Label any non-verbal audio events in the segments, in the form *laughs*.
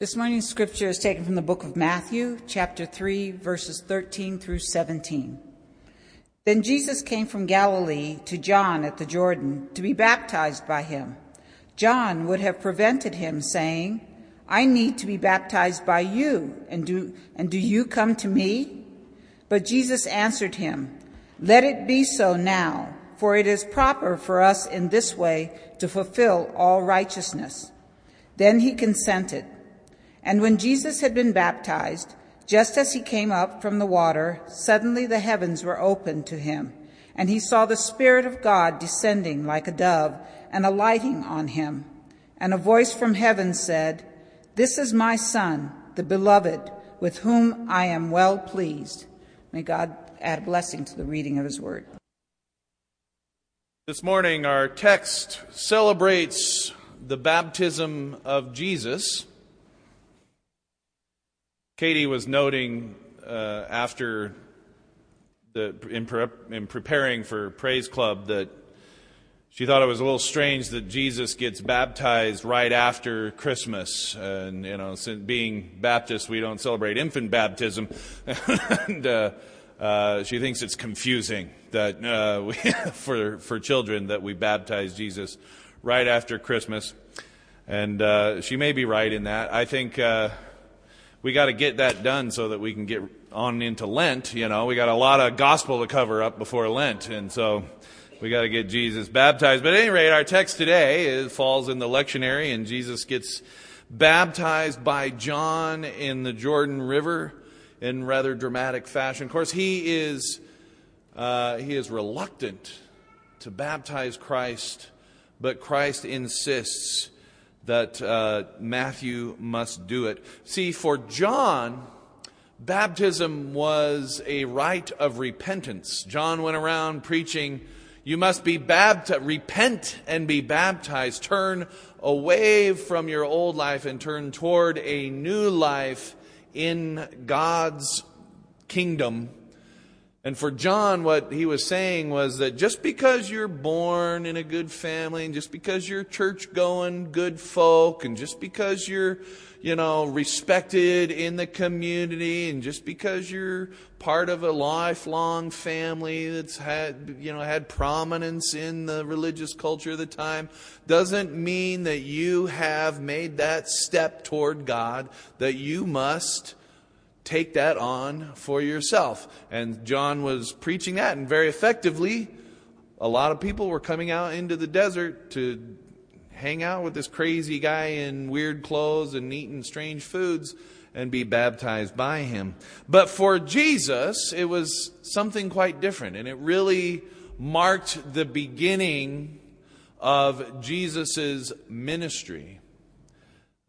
This morning's scripture is taken from the book of Matthew, chapter 3, verses 13 through 17. Then Jesus came from Galilee to John at the Jordan to be baptized by him. John would have prevented him, saying, I need to be baptized by you, and do, and do you come to me? But Jesus answered him, Let it be so now, for it is proper for us in this way to fulfill all righteousness. Then he consented. And when Jesus had been baptized, just as he came up from the water, suddenly the heavens were opened to him, and he saw the Spirit of God descending like a dove and alighting on him. And a voice from heaven said, This is my Son, the beloved, with whom I am well pleased. May God add a blessing to the reading of his word. This morning, our text celebrates the baptism of Jesus. Katie was noting uh, after the in, pre- in preparing for Praise Club that she thought it was a little strange that Jesus gets baptized right after Christmas, and you know, since being Baptist, we don't celebrate infant baptism, *laughs* and uh, uh, she thinks it's confusing that uh, *laughs* we, for for children that we baptize Jesus right after Christmas, and uh, she may be right in that. I think uh, we got to get that done so that we can get on into Lent. You know, we got a lot of gospel to cover up before Lent, and so we got to get Jesus baptized. But at any rate, our text today falls in the lectionary, and Jesus gets baptized by John in the Jordan River in rather dramatic fashion. Of course, he is uh, he is reluctant to baptize Christ, but Christ insists that uh, Matthew must do it. See, for John, baptism was a rite of repentance. John went around preaching, You must be baptized, repent and be baptized. Turn away from your old life and turn toward a new life in God's kingdom and for John, what he was saying was that just because you're born in a good family, and just because you're church going good folk, and just because you're, you know, respected in the community, and just because you're part of a lifelong family that's had, you know, had prominence in the religious culture of the time, doesn't mean that you have made that step toward God, that you must take that on for yourself. And John was preaching that, and very effectively, a lot of people were coming out into the desert to hang out with this crazy guy in weird clothes and eating strange foods and be baptized by him. But for Jesus, it was something quite different, and it really marked the beginning of Jesus' ministry.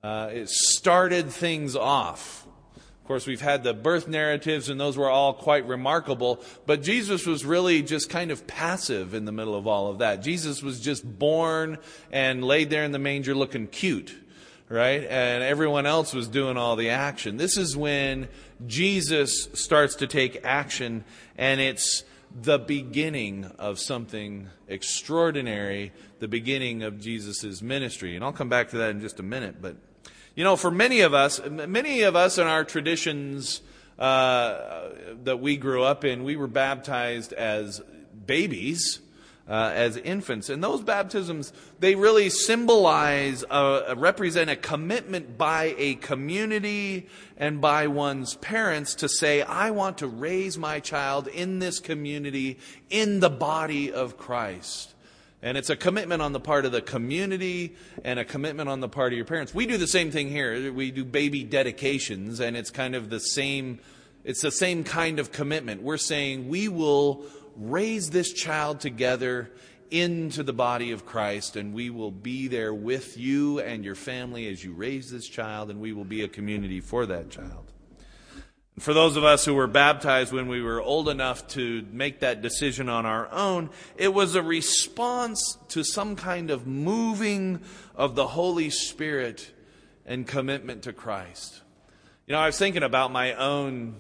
Uh, it started things off course, we've had the birth narratives, and those were all quite remarkable. But Jesus was really just kind of passive in the middle of all of that. Jesus was just born and laid there in the manger looking cute, right? And everyone else was doing all the action. This is when Jesus starts to take action, and it's the beginning of something extraordinary, the beginning of Jesus' ministry. And I'll come back to that in just a minute, but you know, for many of us, many of us in our traditions uh, that we grew up in, we were baptized as babies. Uh, as infants. And those baptisms, they really symbolize, uh, represent a commitment by a community and by one's parents to say, I want to raise my child in this community, in the body of Christ. And it's a commitment on the part of the community and a commitment on the part of your parents. We do the same thing here. We do baby dedications, and it's kind of the same. It's the same kind of commitment. We're saying we will raise this child together into the body of Christ, and we will be there with you and your family as you raise this child, and we will be a community for that child. For those of us who were baptized when we were old enough to make that decision on our own, it was a response to some kind of moving of the Holy Spirit and commitment to Christ. You know, I was thinking about my own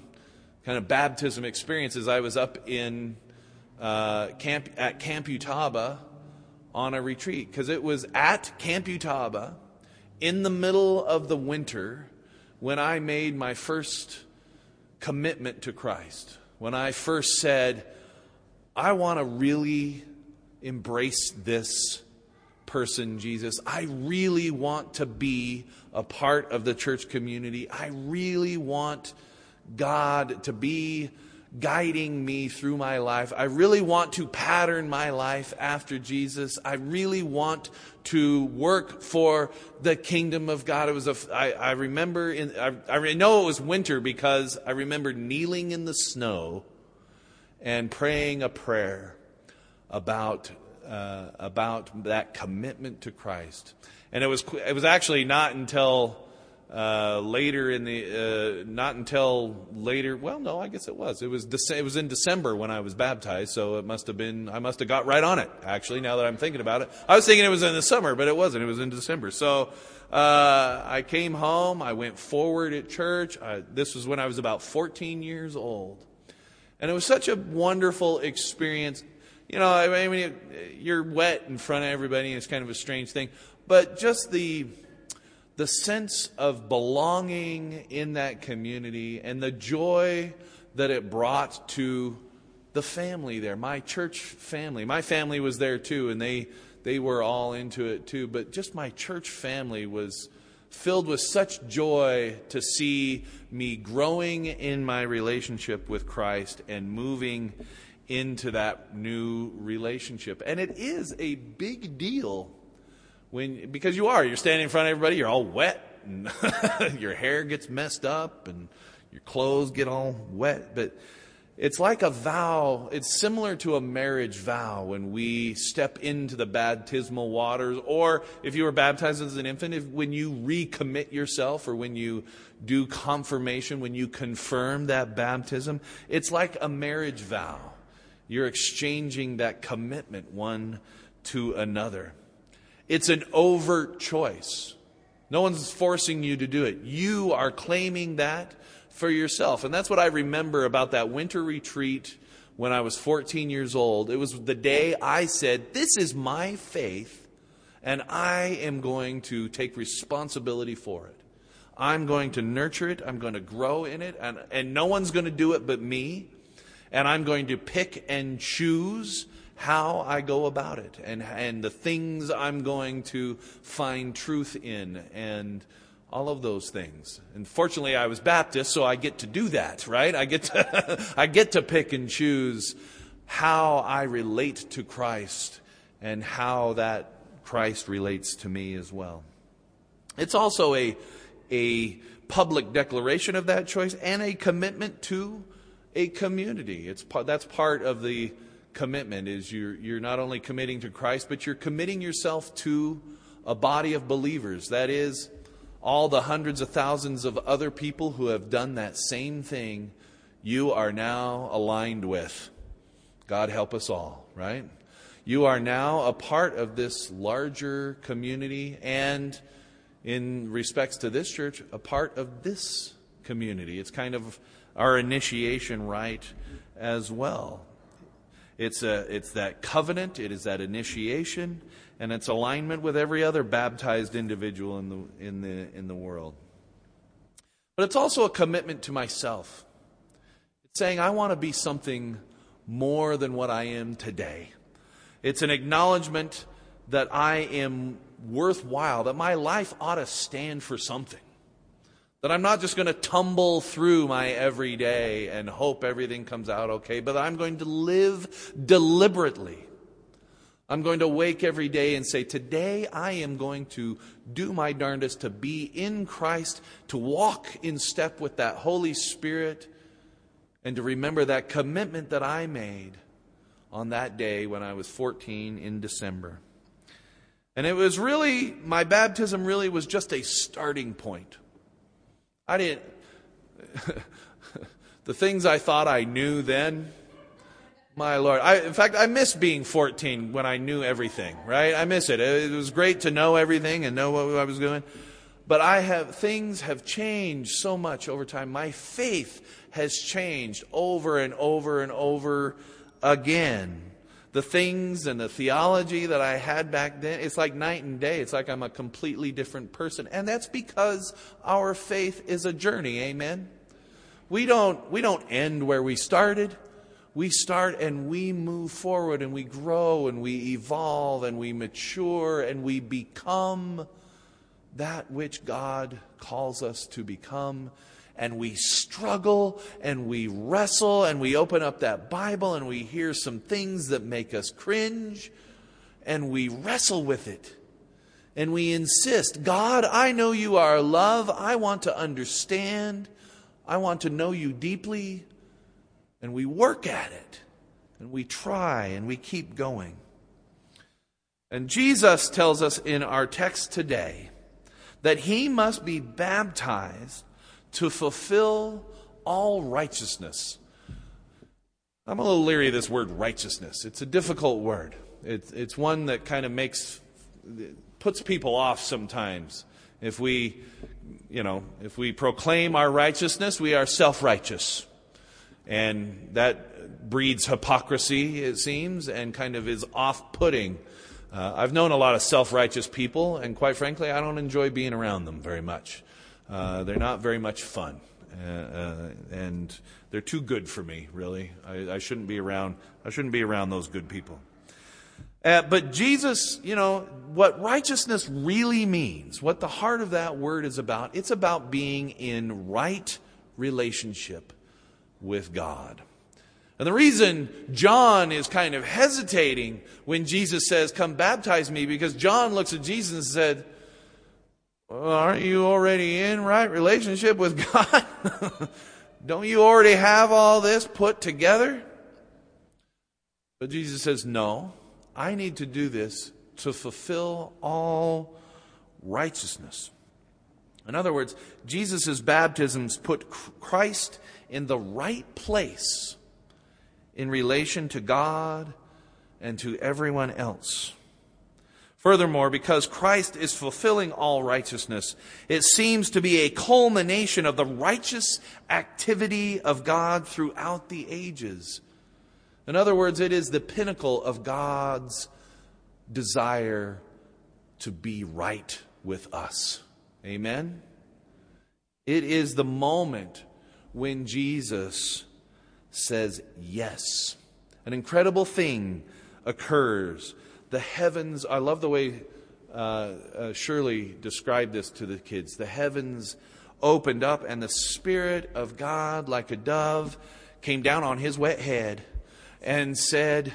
kind of baptism experiences. I was up in uh, camp at Camp Utaba on a retreat because it was at Camp Utaba in the middle of the winter when I made my first commitment to Christ, when I first said, I want to really embrace this person, Jesus. I really want to be a part of the church community. I really want God to be guiding me through my life. I really want to pattern my life after Jesus. I really want to work for the kingdom of God. It was a, I, I remember in, I, I know it was winter because I remember kneeling in the snow and praying a prayer about, uh, about that commitment to Christ. And it was, it was actually not until uh, later in the, uh, not until later. Well, no, I guess it was. It was it was in December when I was baptized, so it must have been. I must have got right on it. Actually, now that I'm thinking about it, I was thinking it was in the summer, but it wasn't. It was in December. So uh, I came home. I went forward at church. I, this was when I was about 14 years old, and it was such a wonderful experience. You know, I mean, you're wet in front of everybody. It's kind of a strange thing, but just the the sense of belonging in that community and the joy that it brought to the family there, my church family. My family was there too, and they, they were all into it too. But just my church family was filled with such joy to see me growing in my relationship with Christ and moving into that new relationship. And it is a big deal when because you are you're standing in front of everybody you're all wet and *laughs* your hair gets messed up and your clothes get all wet. But it's like a vow it's similar to a marriage vow when we step into the baptismal waters or if you were baptized as an infant if, when you recommit yourself or when you do confirmation when you confirm that baptism it's like a marriage vow. You're exchanging that commitment one to another it's an overt choice. No one's forcing you to do it. You are claiming that for yourself. And that's what I remember about that winter retreat when I was 14 years old. It was the day I said, This is my faith, and I am going to take responsibility for it. I'm going to nurture it, I'm going to grow in it, and, and no one's going to do it but me. And I'm going to pick and choose how I go about it and, and the things I'm going to find truth in and all of those things. And fortunately, I was Baptist, so I get to do that, right? I get to, *laughs* I get to pick and choose how I relate to Christ and how that Christ relates to me as well. It's also a, a public declaration of that choice and a commitment to a community. It's, that's part of the commitment is you're, you're not only committing to Christ, but you're committing yourself to a body of believers. That is, all the hundreds of thousands of other people who have done that same thing, you are now aligned with. God help us all, right? You are now a part of this larger community and, in respects to this church, a part of this community. It's kind of our initiation rite as well. It's, a, it's that covenant, it is that initiation, and it's alignment with every other baptized individual in the, in the, in the world. But it's also a commitment to myself. It's saying, I want to be something more than what I am today. It's an acknowledgement that I am worthwhile, that my life ought to stand for something. That I'm not just going to tumble through my everyday and hope everything comes out okay, but I'm going to live deliberately. I'm going to wake every day and say, Today I am going to do my darndest to be in Christ, to walk in step with that Holy Spirit, and to remember that commitment that I made on that day when I was 14 in December. And it was really, my baptism really was just a starting point. I didn't, *laughs* the things I thought I knew then, my Lord. I, in fact, I miss being 14 when I knew everything, right? I miss it. It was great to know everything and know what I was doing. But I have, things have changed so much over time. My faith has changed over and over and over again. The things and the theology that I had back then, it's like night and day. It's like I'm a completely different person. And that's because our faith is a journey. Amen. We don't, we don't end where we started. We start and we move forward and we grow and we evolve and we mature and we become that which God calls us to become. And we struggle and we wrestle and we open up that Bible and we hear some things that make us cringe and we wrestle with it. And we insist, God, I know you are love. I want to understand. I want to know you deeply. And we work at it. And we try and we keep going. And Jesus tells us in our text today that he must be baptized to fulfill all righteousness. I'm a little leery of this word righteousness. It's a difficult word. It's, it's one that kind of makes, puts people off sometimes. If we, you know, if we proclaim our righteousness, we are self righteous. And that breeds hypocrisy, it seems, and kind of is off putting. Uh, I've known a lot of self righteous people, and quite frankly, I don't enjoy being around them very much. Uh, they're not very much fun. Uh, uh, and they're too good for me, really. I, I, shouldn't be around. I shouldn't be around those good people. Uh, but Jesus, you know, what righteousness really means, what the heart of that word is about, it's about being in right relationship with God. And the reason John is kind of hesitating when Jesus says, Come baptize me, because John looks at Jesus and said, well, Aren't you already in right relationship with God? *laughs* Don't you already have all this put together? But Jesus says, No, I need to do this to fulfill all righteousness. In other words, Jesus' baptisms put Christ in the right place in relation to God and to everyone else. Furthermore, because Christ is fulfilling all righteousness, it seems to be a culmination of the righteous activity of God throughout the ages. In other words, it is the pinnacle of God's desire to be right with us. Amen? It is the moment when Jesus says yes. An incredible thing occurs. The heavens, I love the way uh, uh, Shirley described this to the kids. The heavens opened up, and the Spirit of God, like a dove, came down on his wet head and said,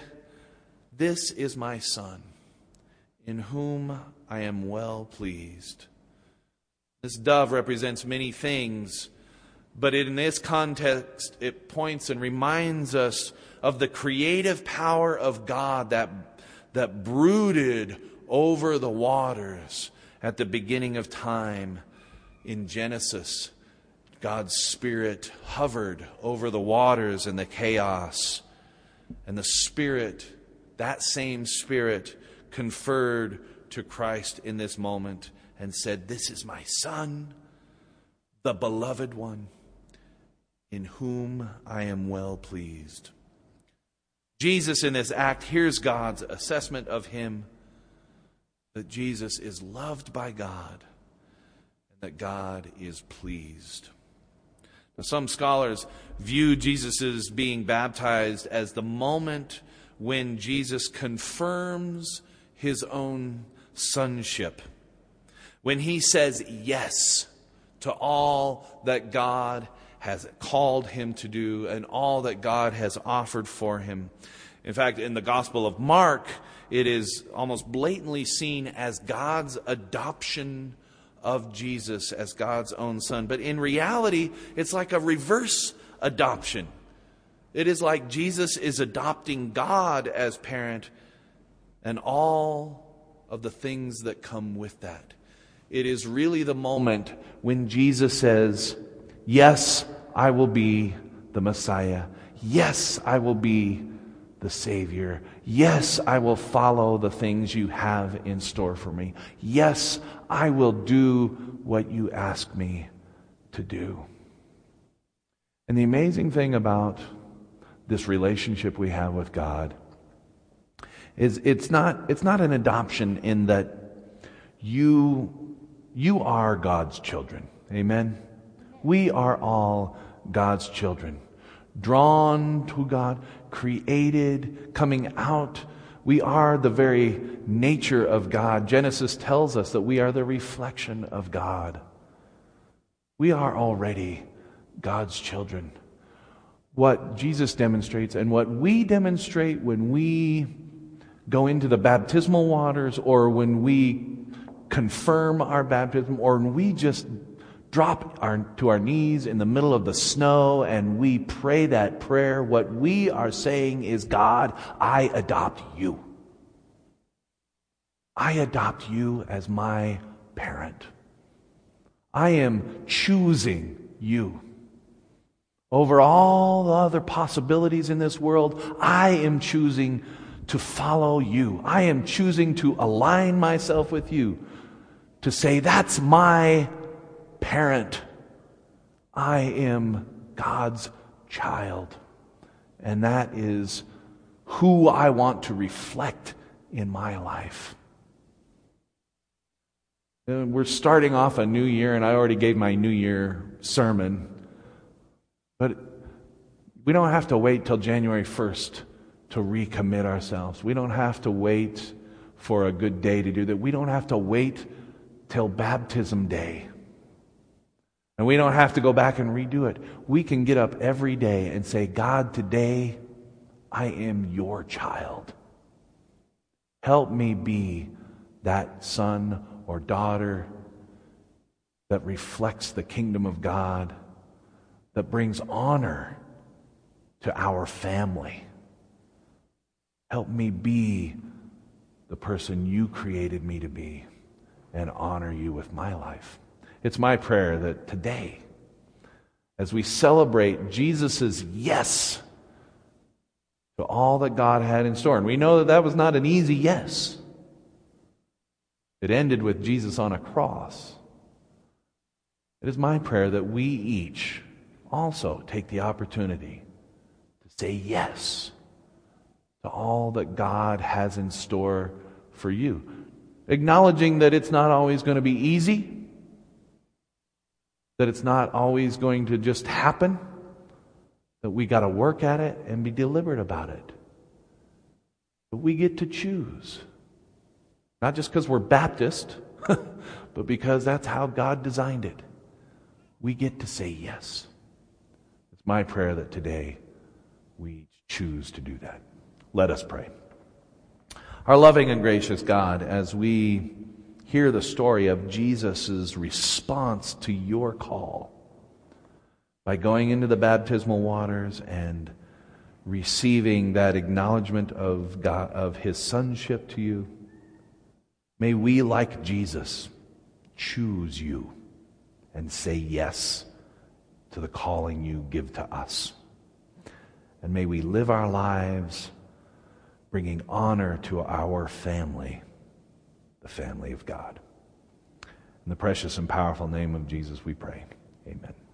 This is my Son, in whom I am well pleased. This dove represents many things but in this context, it points and reminds us of the creative power of God that, that brooded over the waters at the beginning of time in Genesis. God's Spirit hovered over the waters and the chaos. And the Spirit, that same Spirit, conferred to Christ in this moment and said, This is my Son, the beloved one in whom I am well pleased. Jesus, in this act, hears God's assessment of him that Jesus is loved by God and that God is pleased. Now, some scholars view Jesus' being baptized as the moment when Jesus confirms his own sonship. When he says yes to all that God has called him to do and all that God has offered for him. In fact, in the Gospel of Mark, it is almost blatantly seen as God's adoption of Jesus as God's own son. But in reality, it's like a reverse adoption. It is like Jesus is adopting God as parent and all of the things that come with that. It is really the moment when Jesus says, Yes, I will be the Messiah. Yes, I will be the Savior. Yes, I will follow the things you have in store for me. Yes, I will do what you ask me to do. And the amazing thing about this relationship we have with God is it's not, it's not an adoption in that you, you are God's children. Amen? We are all God's children. Drawn to God, created, coming out. We are the very nature of God. Genesis tells us that we are the reflection of God. We are already God's children. What Jesus demonstrates and what we demonstrate when we go into the baptismal waters or when we confirm our baptism or when we just drop our, to our knees in the middle of the snow and we pray that prayer, what we are saying is, God, I adopt you. I adopt you as my parent. I am choosing you. Over all the other possibilities in this world, I am choosing to follow you. I am choosing to align myself with you, to say, that's my parent. I am God's child. And that is who I want to reflect in my life. And we're starting off a new year, and I already gave my new year sermon. But we don't have to wait till January 1st to recommit ourselves. We don't have to wait for a good day to do that. We don't have to wait till baptism day. And we don't have to go back and redo it. We can get up every day and say, God, today I am your child. Help me be that son or daughter that reflects the kingdom of God, that brings honor to our family. Help me be the person you created me to be and honor you with my life. It's my prayer that today, as we celebrate Jesus' yes to all that God had in store, and we know that that was not an easy yes, it ended with Jesus on a cross. It is my prayer that we each also take the opportunity to say yes to all that God has in store for you. Acknowledging that it's not always going to be easy, that it's not always going to just happen, that we got to work at it and be deliberate about it. But we get to choose. Not just because we're Baptist, *laughs* but because that's how God designed it. We get to say yes. It's my prayer that today we choose to do that. Let us pray. Our loving and gracious God, as we hear the story of Jesus' response to your call by going into the baptismal waters and receiving that acknowledgement of, God, of his sonship to you, may we, like Jesus, choose you and say yes to the calling you give to us. And may we live our lives bringing honor to our family, the family of God. In the precious and powerful name of Jesus, we pray. Amen.